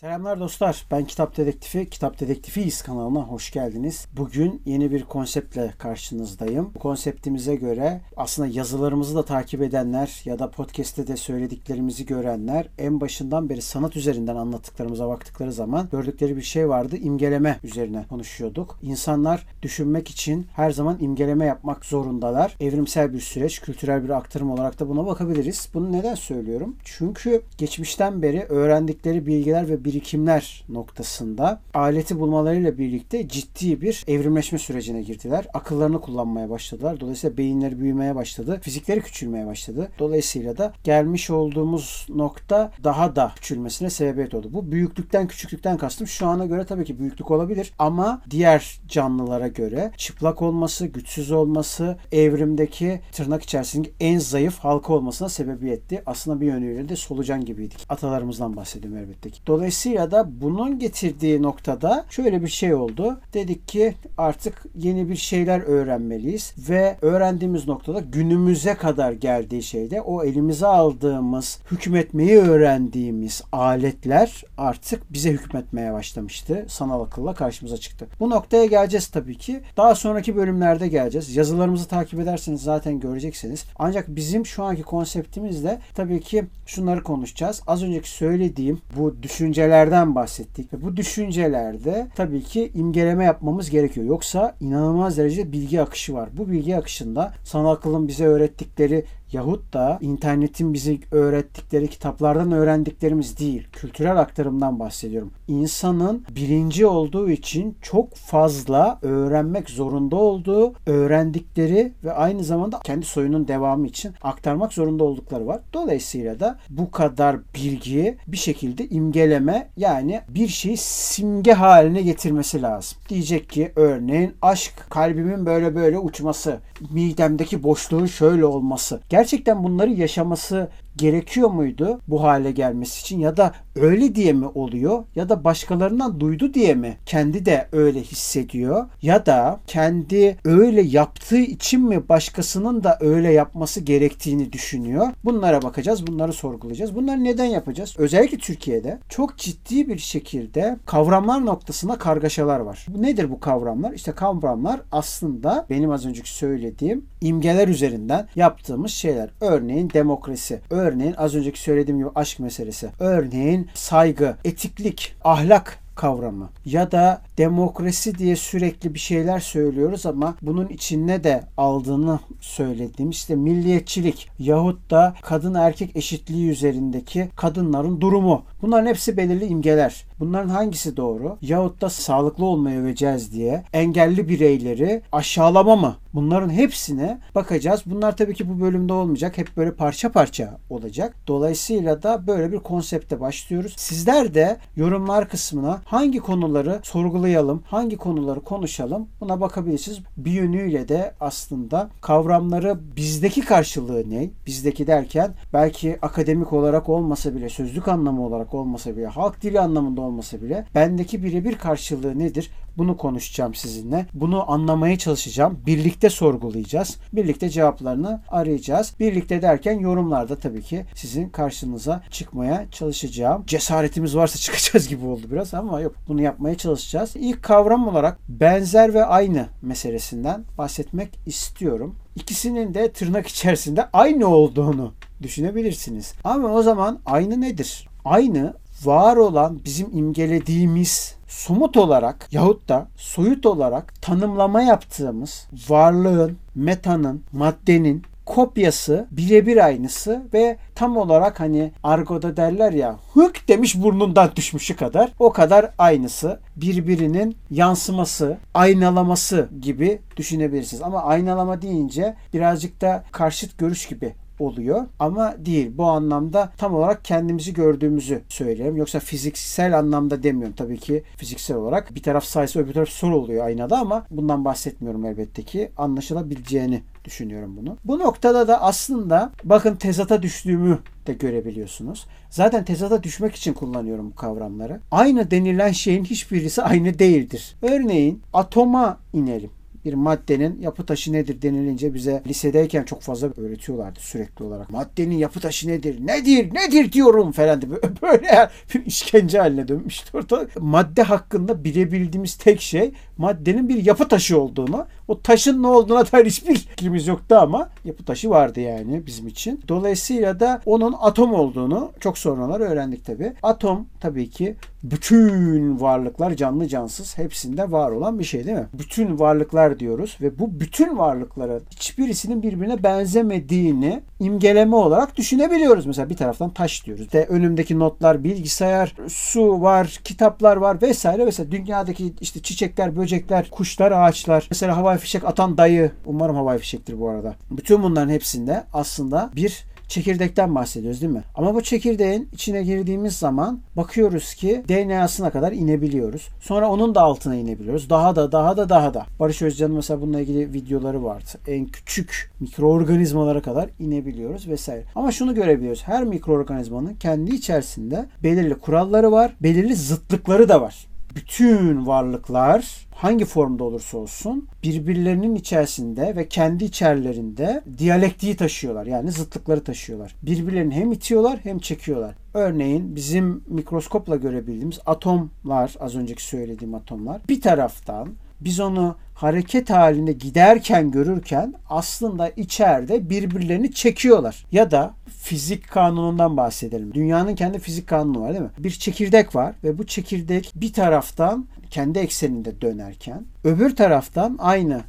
Selamlar dostlar. Ben Kitap Dedektifi, Kitap Dedektifiyiz kanalına hoş geldiniz. Bugün yeni bir konseptle karşınızdayım. Bu konseptimize göre aslında yazılarımızı da takip edenler ya da podcast'te de söylediklerimizi görenler en başından beri sanat üzerinden anlattıklarımıza baktıkları zaman gördükleri bir şey vardı. İmgeleme üzerine konuşuyorduk. İnsanlar düşünmek için her zaman imgeleme yapmak zorundalar. Evrimsel bir süreç, kültürel bir aktarım olarak da buna bakabiliriz. Bunu neden söylüyorum? Çünkü geçmişten beri öğrendikleri bilgiler ve birikimler noktasında aleti bulmalarıyla birlikte ciddi bir evrimleşme sürecine girdiler. Akıllarını kullanmaya başladılar. Dolayısıyla beyinleri büyümeye başladı. Fizikleri küçülmeye başladı. Dolayısıyla da gelmiş olduğumuz nokta daha da küçülmesine sebebiyet oldu. Bu büyüklükten küçüklükten kastım şu ana göre tabii ki büyüklük olabilir ama diğer canlılara göre çıplak olması, güçsüz olması, evrimdeki tırnak içerisindeki en zayıf halka olmasına sebebiyetti. Aslında bir yönüyle de solucan gibiydik. Atalarımızdan bahsediyorum elbette ki. Dolayısıyla Dolayısıyla da bunun getirdiği noktada şöyle bir şey oldu. Dedik ki artık yeni bir şeyler öğrenmeliyiz ve öğrendiğimiz noktada günümüze kadar geldiği şeyde o elimize aldığımız hükmetmeyi öğrendiğimiz aletler artık bize hükmetmeye başlamıştı. Sanal akılla karşımıza çıktı. Bu noktaya geleceğiz tabii ki. Daha sonraki bölümlerde geleceğiz. Yazılarımızı takip ederseniz zaten göreceksiniz. Ancak bizim şu anki konseptimizde tabii ki şunları konuşacağız. Az önceki söylediğim bu düşünceler düşüncelerden bahsettik. Ve bu düşüncelerde tabii ki imgeleme yapmamız gerekiyor. Yoksa inanılmaz derecede bilgi akışı var. Bu bilgi akışında sanal akılın bize öğrettikleri yahut da internetin bize öğrettikleri kitaplardan öğrendiklerimiz değil, kültürel aktarımdan bahsediyorum. İnsanın bilinci olduğu için çok fazla öğrenmek zorunda olduğu, öğrendikleri ve aynı zamanda kendi soyunun devamı için aktarmak zorunda oldukları var. Dolayısıyla da bu kadar bilgiyi bir şekilde imgeleme yani bir şeyi simge haline getirmesi lazım. Diyecek ki örneğin aşk kalbimin böyle böyle uçması, midemdeki boşluğun şöyle olması. Gerçekten bunları yaşaması gerekiyor muydu bu hale gelmesi için ya da öyle diye mi oluyor ya da başkalarından duydu diye mi kendi de öyle hissediyor ya da kendi öyle yaptığı için mi başkasının da öyle yapması gerektiğini düşünüyor. Bunlara bakacağız, bunları sorgulayacağız. Bunları neden yapacağız? Özellikle Türkiye'de çok ciddi bir şekilde kavramlar noktasında kargaşalar var. Nedir bu kavramlar? İşte kavramlar aslında benim az önceki söylediğim imgeler üzerinden yaptığımız şeyler. Örneğin demokrasi, örneğin az önceki söylediğim gibi aşk meselesi, örneğin saygı, etiklik, ahlak kavramı ya da demokrasi diye sürekli bir şeyler söylüyoruz ama bunun içine de aldığını söylediğim işte milliyetçilik yahut da kadın erkek eşitliği üzerindeki kadınların durumu. Bunların hepsi belirli imgeler. Bunların hangisi doğru? Yahut da sağlıklı olmayı öveceğiz diye engelli bireyleri aşağılama mı? Bunların hepsine bakacağız. Bunlar tabii ki bu bölümde olmayacak. Hep böyle parça parça olacak. Dolayısıyla da böyle bir konsepte başlıyoruz. Sizler de yorumlar kısmına hangi konuları sorgulayalım, hangi konuları konuşalım buna bakabilirsiniz. Bir yönüyle de aslında kavramları bizdeki karşılığı ne? Bizdeki derken belki akademik olarak olmasa bile, sözlük anlamı olarak olmasa bile, halk dili anlamında olmasa bile bendeki birebir karşılığı nedir? Bunu konuşacağım sizinle. Bunu anlamaya çalışacağım. Birlikte sorgulayacağız. Birlikte cevaplarını arayacağız. Birlikte derken yorumlarda tabii ki sizin karşınıza çıkmaya çalışacağım. Cesaretimiz varsa çıkacağız gibi oldu biraz ama yok. Bunu yapmaya çalışacağız. İlk kavram olarak benzer ve aynı meselesinden bahsetmek istiyorum. İkisinin de tırnak içerisinde aynı olduğunu düşünebilirsiniz. Ama o zaman aynı nedir? Aynı var olan bizim imgelediğimiz somut olarak yahut da soyut olarak tanımlama yaptığımız varlığın, metanın, maddenin kopyası birebir aynısı ve tam olarak hani argoda derler ya hık demiş burnundan düşmüşü kadar o kadar aynısı birbirinin yansıması aynalaması gibi düşünebilirsiniz. Ama aynalama deyince birazcık da karşıt görüş gibi oluyor ama değil. Bu anlamda tam olarak kendimizi gördüğümüzü söyleyelim. Yoksa fiziksel anlamda demiyorum tabii ki fiziksel olarak. Bir taraf sayısı öbür taraf soru oluyor aynada ama bundan bahsetmiyorum elbette ki. Anlaşılabileceğini düşünüyorum bunu. Bu noktada da aslında bakın tezata düştüğümü de görebiliyorsunuz. Zaten tezata düşmek için kullanıyorum bu kavramları. Aynı denilen şeyin hiçbirisi aynı değildir. Örneğin atoma inelim bir maddenin yapı taşı nedir denilince bize lisedeyken çok fazla öğretiyorlardı sürekli olarak. Maddenin yapı taşı nedir? Nedir? Nedir diyorum falan diye böyle bir işkence haline dönmüştü orada. Madde hakkında bilebildiğimiz tek şey maddenin bir yapı taşı olduğunu. O taşın ne olduğuna dair hiçbir fikrimiz yoktu ama yapı taşı vardı yani bizim için. Dolayısıyla da onun atom olduğunu çok sonralar öğrendik tabi. Atom tabii ki bütün varlıklar canlı cansız hepsinde var olan bir şey değil mi? Bütün varlıklar diyoruz ve bu bütün varlıkların hiçbirisinin birbirine benzemediğini imgeleme olarak düşünebiliyoruz. Mesela bir taraftan taş diyoruz. De önümdeki notlar, bilgisayar, su var, kitaplar var vesaire vesaire. Dünyadaki işte çiçekler, böcekler, kuşlar, ağaçlar. Mesela havai fişek atan dayı. Umarım havai fişektir bu arada. Bütün bunların hepsinde aslında bir çekirdekten bahsediyoruz değil mi? Ama bu çekirdeğin içine girdiğimiz zaman bakıyoruz ki DNA'sına kadar inebiliyoruz. Sonra onun da altına inebiliyoruz. Daha da daha da daha da. Barış Özcan'ın mesela bununla ilgili videoları vardı. En küçük mikroorganizmalara kadar inebiliyoruz vesaire. Ama şunu görebiliyoruz. Her mikroorganizmanın kendi içerisinde belirli kuralları var. Belirli zıtlıkları da var bütün varlıklar hangi formda olursa olsun birbirlerinin içerisinde ve kendi içerilerinde diyalektiği taşıyorlar. Yani zıtlıkları taşıyorlar. Birbirlerini hem itiyorlar hem çekiyorlar. Örneğin bizim mikroskopla görebildiğimiz atomlar, az önceki söylediğim atomlar bir taraftan biz onu hareket halinde giderken görürken aslında içeride birbirlerini çekiyorlar. Ya da fizik kanunundan bahsedelim. Dünyanın kendi fizik kanunu var değil mi? Bir çekirdek var ve bu çekirdek bir taraftan kendi ekseninde dönerken öbür taraftan aynı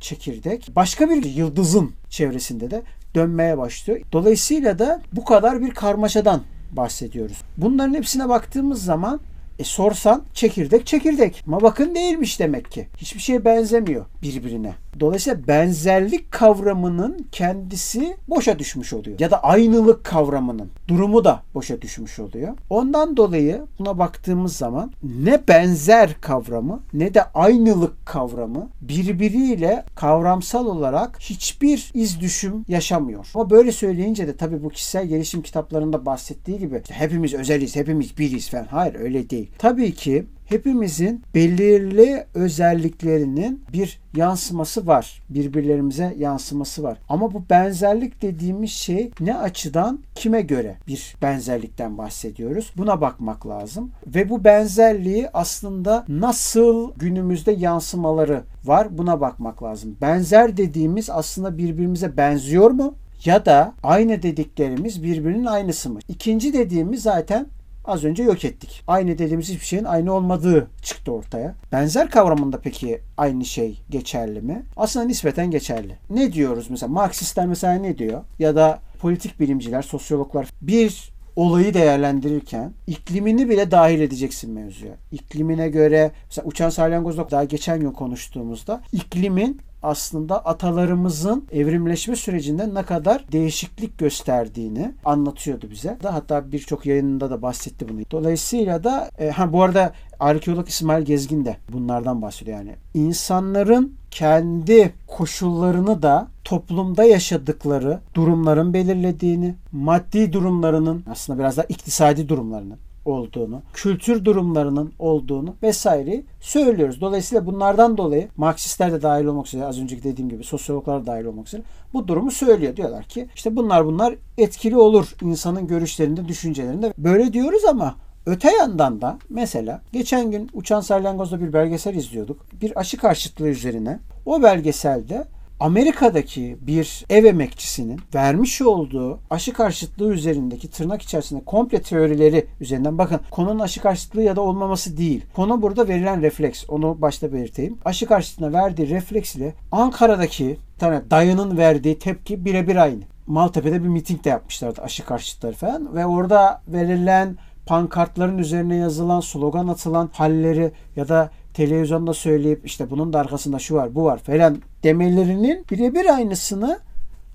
çekirdek başka bir yıldızın çevresinde de dönmeye başlıyor. Dolayısıyla da bu kadar bir karmaşadan bahsediyoruz. Bunların hepsine baktığımız zaman e sorsan çekirdek çekirdek. Ama bakın değilmiş demek ki. Hiçbir şeye benzemiyor birbirine. Dolayısıyla benzerlik kavramının kendisi boşa düşmüş oluyor. Ya da aynılık kavramının durumu da boşa düşmüş oluyor. Ondan dolayı buna baktığımız zaman ne benzer kavramı ne de aynılık kavramı birbiriyle kavramsal olarak hiçbir iz düşüm yaşamıyor. Ama böyle söyleyince de tabii bu kişisel gelişim kitaplarında bahsettiği gibi hepimiz özeliz, hepimiz biriz falan. Hayır öyle değil. Tabii ki hepimizin belirli özelliklerinin bir yansıması var. Birbirlerimize yansıması var. Ama bu benzerlik dediğimiz şey ne açıdan kime göre bir benzerlikten bahsediyoruz? Buna bakmak lazım. Ve bu benzerliği aslında nasıl günümüzde yansımaları var? Buna bakmak lazım. Benzer dediğimiz aslında birbirimize benziyor mu? Ya da aynı dediklerimiz birbirinin aynısı mı? İkinci dediğimiz zaten az önce yok ettik. Aynı dediğimiz hiçbir şeyin aynı olmadığı çıktı ortaya. Benzer kavramında peki aynı şey geçerli mi? Aslında nispeten geçerli. Ne diyoruz mesela? Marksistler mesela ne diyor? Ya da politik bilimciler, sosyologlar bir olayı değerlendirirken iklimini bile dahil edeceksin mevzuya. İklimine göre mesela uçan salyangozla daha geçen gün konuştuğumuzda iklimin aslında atalarımızın evrimleşme sürecinde ne kadar değişiklik gösterdiğini anlatıyordu bize. Hatta birçok yayınında da bahsetti bunu. Dolayısıyla da e, ha bu arada arkeolog İsmail Gezgin de bunlardan bahsediyor yani. İnsanların kendi koşullarını da toplumda yaşadıkları durumların belirlediğini, maddi durumlarının aslında biraz da iktisadi durumlarının olduğunu, kültür durumlarının olduğunu vesaire söylüyoruz. Dolayısıyla bunlardan dolayı Marksistler de dahil olmak üzere az önceki dediğim gibi sosyologlar da dahil olmak üzere bu durumu söylüyor. Diyorlar ki işte bunlar bunlar etkili olur insanın görüşlerinde, düşüncelerinde. Böyle diyoruz ama Öte yandan da mesela geçen gün Uçan Salyangoz'da bir belgesel izliyorduk. Bir aşı karşıtlığı üzerine. O belgeselde Amerika'daki bir ev emekçisinin vermiş olduğu aşı karşıtlığı üzerindeki tırnak içerisinde komple teorileri üzerinden bakın konunun aşı karşıtlığı ya da olmaması değil. Konu burada verilen refleks. Onu başta belirteyim. Aşı karşıtlığına verdiği refleks ile Ankara'daki tane dayının verdiği tepki birebir aynı. Maltepe'de bir miting de yapmışlardı aşı karşıtları falan ve orada verilen pankartların üzerine yazılan, slogan atılan halleri ya da televizyonda söyleyip işte bunun da arkasında şu var, bu var falan demelerinin birebir aynısını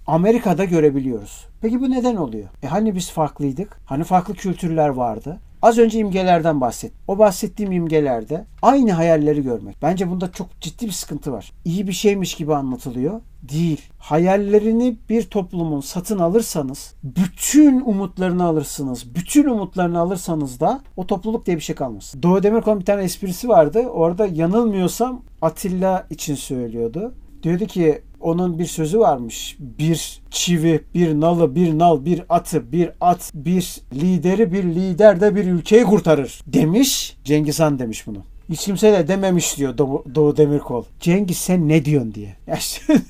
Amerika'da görebiliyoruz. Peki bu neden oluyor? E hani biz farklıydık? Hani farklı kültürler vardı? Az önce imgelerden bahsettim. O bahsettiğim imgelerde aynı hayalleri görmek. Bence bunda çok ciddi bir sıkıntı var. İyi bir şeymiş gibi anlatılıyor. Değil. Hayallerini bir toplumun satın alırsanız bütün umutlarını alırsınız. Bütün umutlarını alırsanız da o topluluk diye bir şey kalmaz. Doğu Demirkol'un bir tane esprisi vardı. Orada yanılmıyorsam Atilla için söylüyordu. Diyordu ki onun bir sözü varmış. Bir çivi, bir nalı, bir nal, bir atı, bir at, bir lideri, bir lider de bir ülkeyi kurtarır demiş. Cengiz Han demiş bunu. Hiç kimse de dememiş diyor Doğu, Demirkol. Cengiz sen ne diyorsun diye. Ya şimdi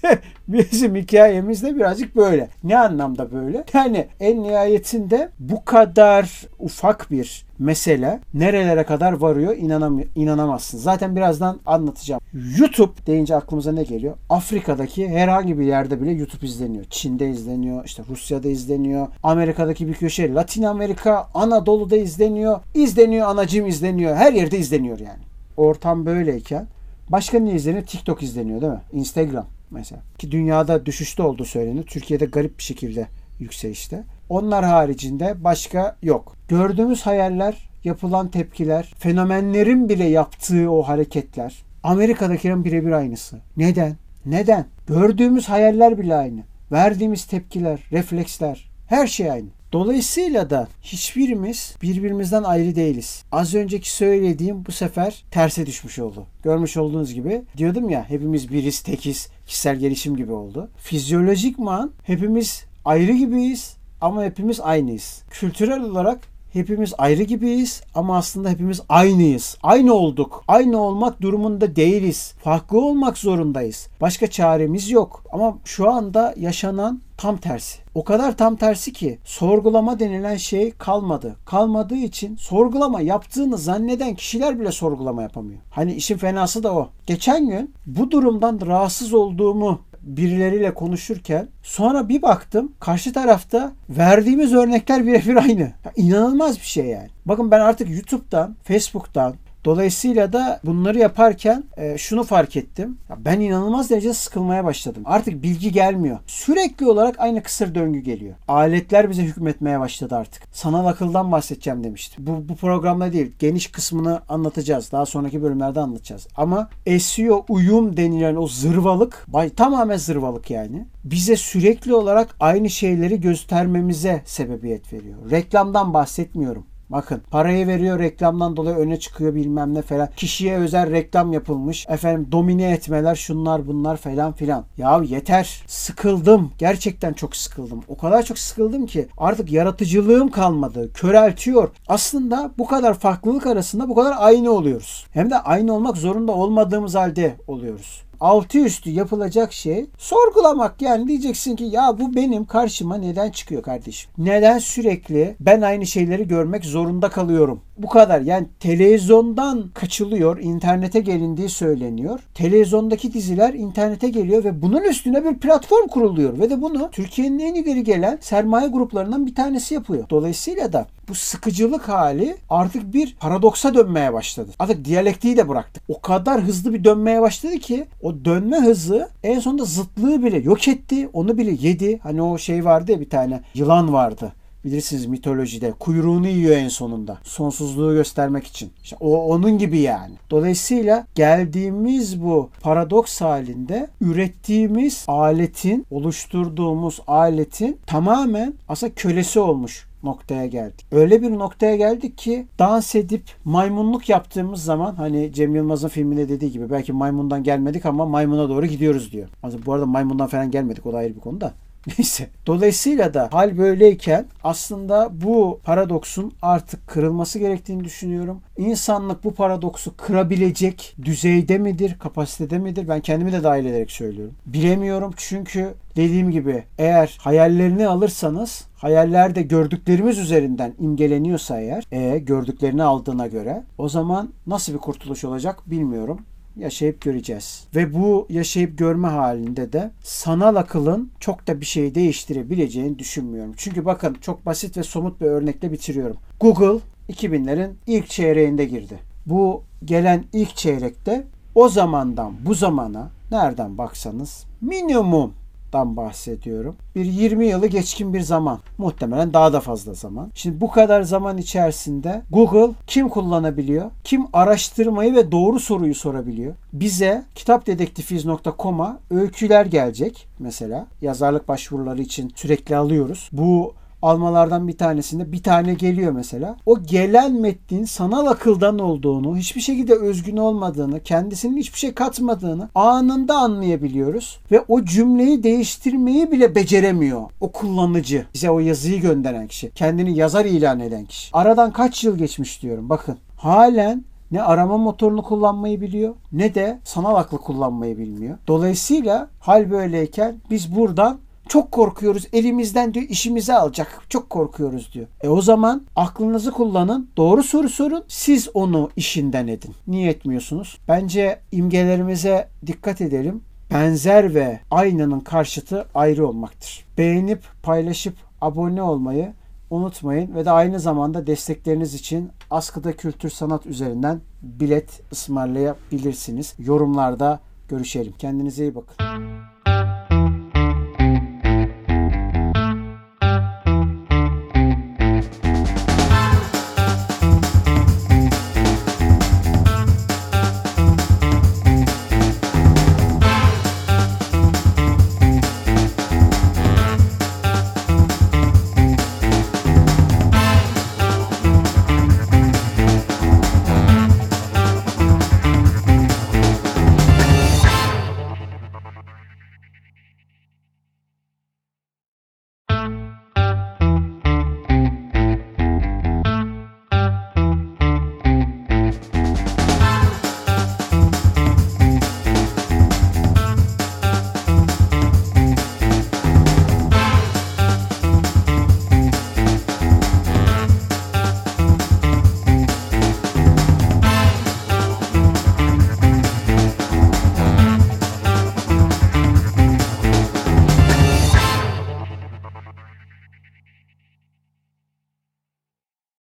bizim hikayemiz de birazcık böyle. Ne anlamda böyle? Yani en nihayetinde bu kadar ufak bir mesele nerelere kadar varıyor inanam inanamazsın. Zaten birazdan anlatacağım. YouTube deyince aklımıza ne geliyor? Afrika'daki herhangi bir yerde bile YouTube izleniyor. Çin'de izleniyor, işte Rusya'da izleniyor, Amerika'daki bir köşe, Latin Amerika, Anadolu'da izleniyor. İzleniyor, anacım izleniyor. Her yerde izleniyor yani. Ortam böyleyken başka ne izleniyor? TikTok izleniyor değil mi? Instagram mesela. Ki dünyada düşüşte olduğu söyleniyor. Türkiye'de garip bir şekilde yükselişte. Onlar haricinde başka yok. Gördüğümüz hayaller, yapılan tepkiler, fenomenlerin bile yaptığı o hareketler Amerika'dakilerin birebir aynısı. Neden? Neden? Gördüğümüz hayaller bile aynı. Verdiğimiz tepkiler, refleksler, her şey aynı. Dolayısıyla da hiçbirimiz birbirimizden ayrı değiliz. Az önceki söylediğim bu sefer terse düşmüş oldu. Görmüş olduğunuz gibi diyordum ya hepimiz biriz, tekiz, kişisel gelişim gibi oldu. Fizyolojikman hepimiz ayrı gibiyiz ama hepimiz aynıyız. Kültürel olarak hepimiz ayrı gibiyiz ama aslında hepimiz aynıyız. Aynı olduk. Aynı olmak durumunda değiliz. Farklı olmak zorundayız. Başka çaremiz yok. Ama şu anda yaşanan tam tersi. O kadar tam tersi ki sorgulama denilen şey kalmadı. Kalmadığı için sorgulama yaptığını zanneden kişiler bile sorgulama yapamıyor. Hani işin fenası da o. Geçen gün bu durumdan rahatsız olduğumu birileriyle konuşurken sonra bir baktım karşı tarafta verdiğimiz örnekler birebir aynı. Ya inanılmaz bir şey yani. Bakın ben artık YouTube'dan, Facebook'tan, Dolayısıyla da bunları yaparken e, şunu fark ettim. Ya ben inanılmaz derecede sıkılmaya başladım. Artık bilgi gelmiyor. Sürekli olarak aynı kısır döngü geliyor. Aletler bize hükmetmeye başladı artık. Sanal akıldan bahsedeceğim demiştim. Bu, bu programda değil. Geniş kısmını anlatacağız. Daha sonraki bölümlerde anlatacağız. Ama SEO uyum denilen o zırvalık tamamen zırvalık yani. Bize sürekli olarak aynı şeyleri göstermemize sebebiyet veriyor. Reklamdan bahsetmiyorum. Bakın parayı veriyor reklamdan dolayı öne çıkıyor bilmem ne falan. Kişiye özel reklam yapılmış. Efendim domine etmeler şunlar bunlar falan filan. Ya yeter. Sıkıldım. Gerçekten çok sıkıldım. O kadar çok sıkıldım ki artık yaratıcılığım kalmadı. Köreltiyor. Aslında bu kadar farklılık arasında bu kadar aynı oluyoruz. Hem de aynı olmak zorunda olmadığımız halde oluyoruz altı üstü yapılacak şey sorgulamak. Yani diyeceksin ki ya bu benim karşıma neden çıkıyor kardeşim? Neden sürekli ben aynı şeyleri görmek zorunda kalıyorum? Bu kadar. Yani televizyondan kaçılıyor, internete gelindiği söyleniyor. Televizyondaki diziler internete geliyor ve bunun üstüne bir platform kuruluyor ve de bunu Türkiye'nin en ileri gelen sermaye gruplarından bir tanesi yapıyor. Dolayısıyla da bu sıkıcılık hali artık bir paradoksa dönmeye başladı. Artık diyalektiği de bıraktık. O kadar hızlı bir dönmeye başladı ki o dönme hızı en sonunda zıtlığı bile yok etti. Onu bile yedi. Hani o şey vardı ya bir tane yılan vardı bilirsiniz mitolojide kuyruğunu yiyor en sonunda. Sonsuzluğu göstermek için. İşte o onun gibi yani. Dolayısıyla geldiğimiz bu paradoks halinde ürettiğimiz aletin, oluşturduğumuz aletin tamamen aslında kölesi olmuş noktaya geldik. Öyle bir noktaya geldik ki dans edip maymunluk yaptığımız zaman hani Cem Yılmaz'ın filminde dediği gibi belki maymundan gelmedik ama maymuna doğru gidiyoruz diyor. Aslında bu arada maymundan falan gelmedik o da ayrı bir konu da. Neyse. Dolayısıyla da hal böyleyken aslında bu paradoksun artık kırılması gerektiğini düşünüyorum. İnsanlık bu paradoksu kırabilecek düzeyde midir, kapasitede midir? Ben kendimi de dahil ederek söylüyorum. Bilemiyorum çünkü dediğim gibi eğer hayallerini alırsanız hayallerde gördüklerimiz üzerinden imgeleniyorsa eğer e, gördüklerini aldığına göre o zaman nasıl bir kurtuluş olacak bilmiyorum yaşayıp göreceğiz. Ve bu yaşayıp görme halinde de sanal akılın çok da bir şey değiştirebileceğini düşünmüyorum. Çünkü bakın çok basit ve somut bir örnekle bitiriyorum. Google 2000'lerin ilk çeyreğinde girdi. Bu gelen ilk çeyrekte o zamandan bu zamana nereden baksanız minimum zamandan bahsediyorum. Bir 20 yılı geçkin bir zaman. Muhtemelen daha da fazla zaman. Şimdi bu kadar zaman içerisinde Google kim kullanabiliyor? Kim araştırmayı ve doğru soruyu sorabiliyor? Bize kitapdedektifiz.com'a öyküler gelecek mesela. Yazarlık başvuruları için sürekli alıyoruz. Bu almalardan bir tanesinde bir tane geliyor mesela. O gelen metnin sanal akıldan olduğunu, hiçbir şekilde özgün olmadığını, kendisinin hiçbir şey katmadığını anında anlayabiliyoruz. Ve o cümleyi değiştirmeyi bile beceremiyor o kullanıcı. Bize o yazıyı gönderen kişi. Kendini yazar ilan eden kişi. Aradan kaç yıl geçmiş diyorum. Bakın halen ne arama motorunu kullanmayı biliyor ne de sanal aklı kullanmayı bilmiyor. Dolayısıyla hal böyleyken biz buradan çok korkuyoruz. Elimizden diyor işimizi alacak. Çok korkuyoruz diyor. E o zaman aklınızı kullanın. Doğru soru sorun. Siz onu işinden edin. Niye etmiyorsunuz? Bence imgelerimize dikkat edelim. Benzer ve aynanın karşıtı ayrı olmaktır. Beğenip paylaşıp abone olmayı unutmayın ve de aynı zamanda destekleriniz için Askıda Kültür Sanat üzerinden bilet ısmarlayabilirsiniz. Yorumlarda görüşelim. Kendinize iyi bakın.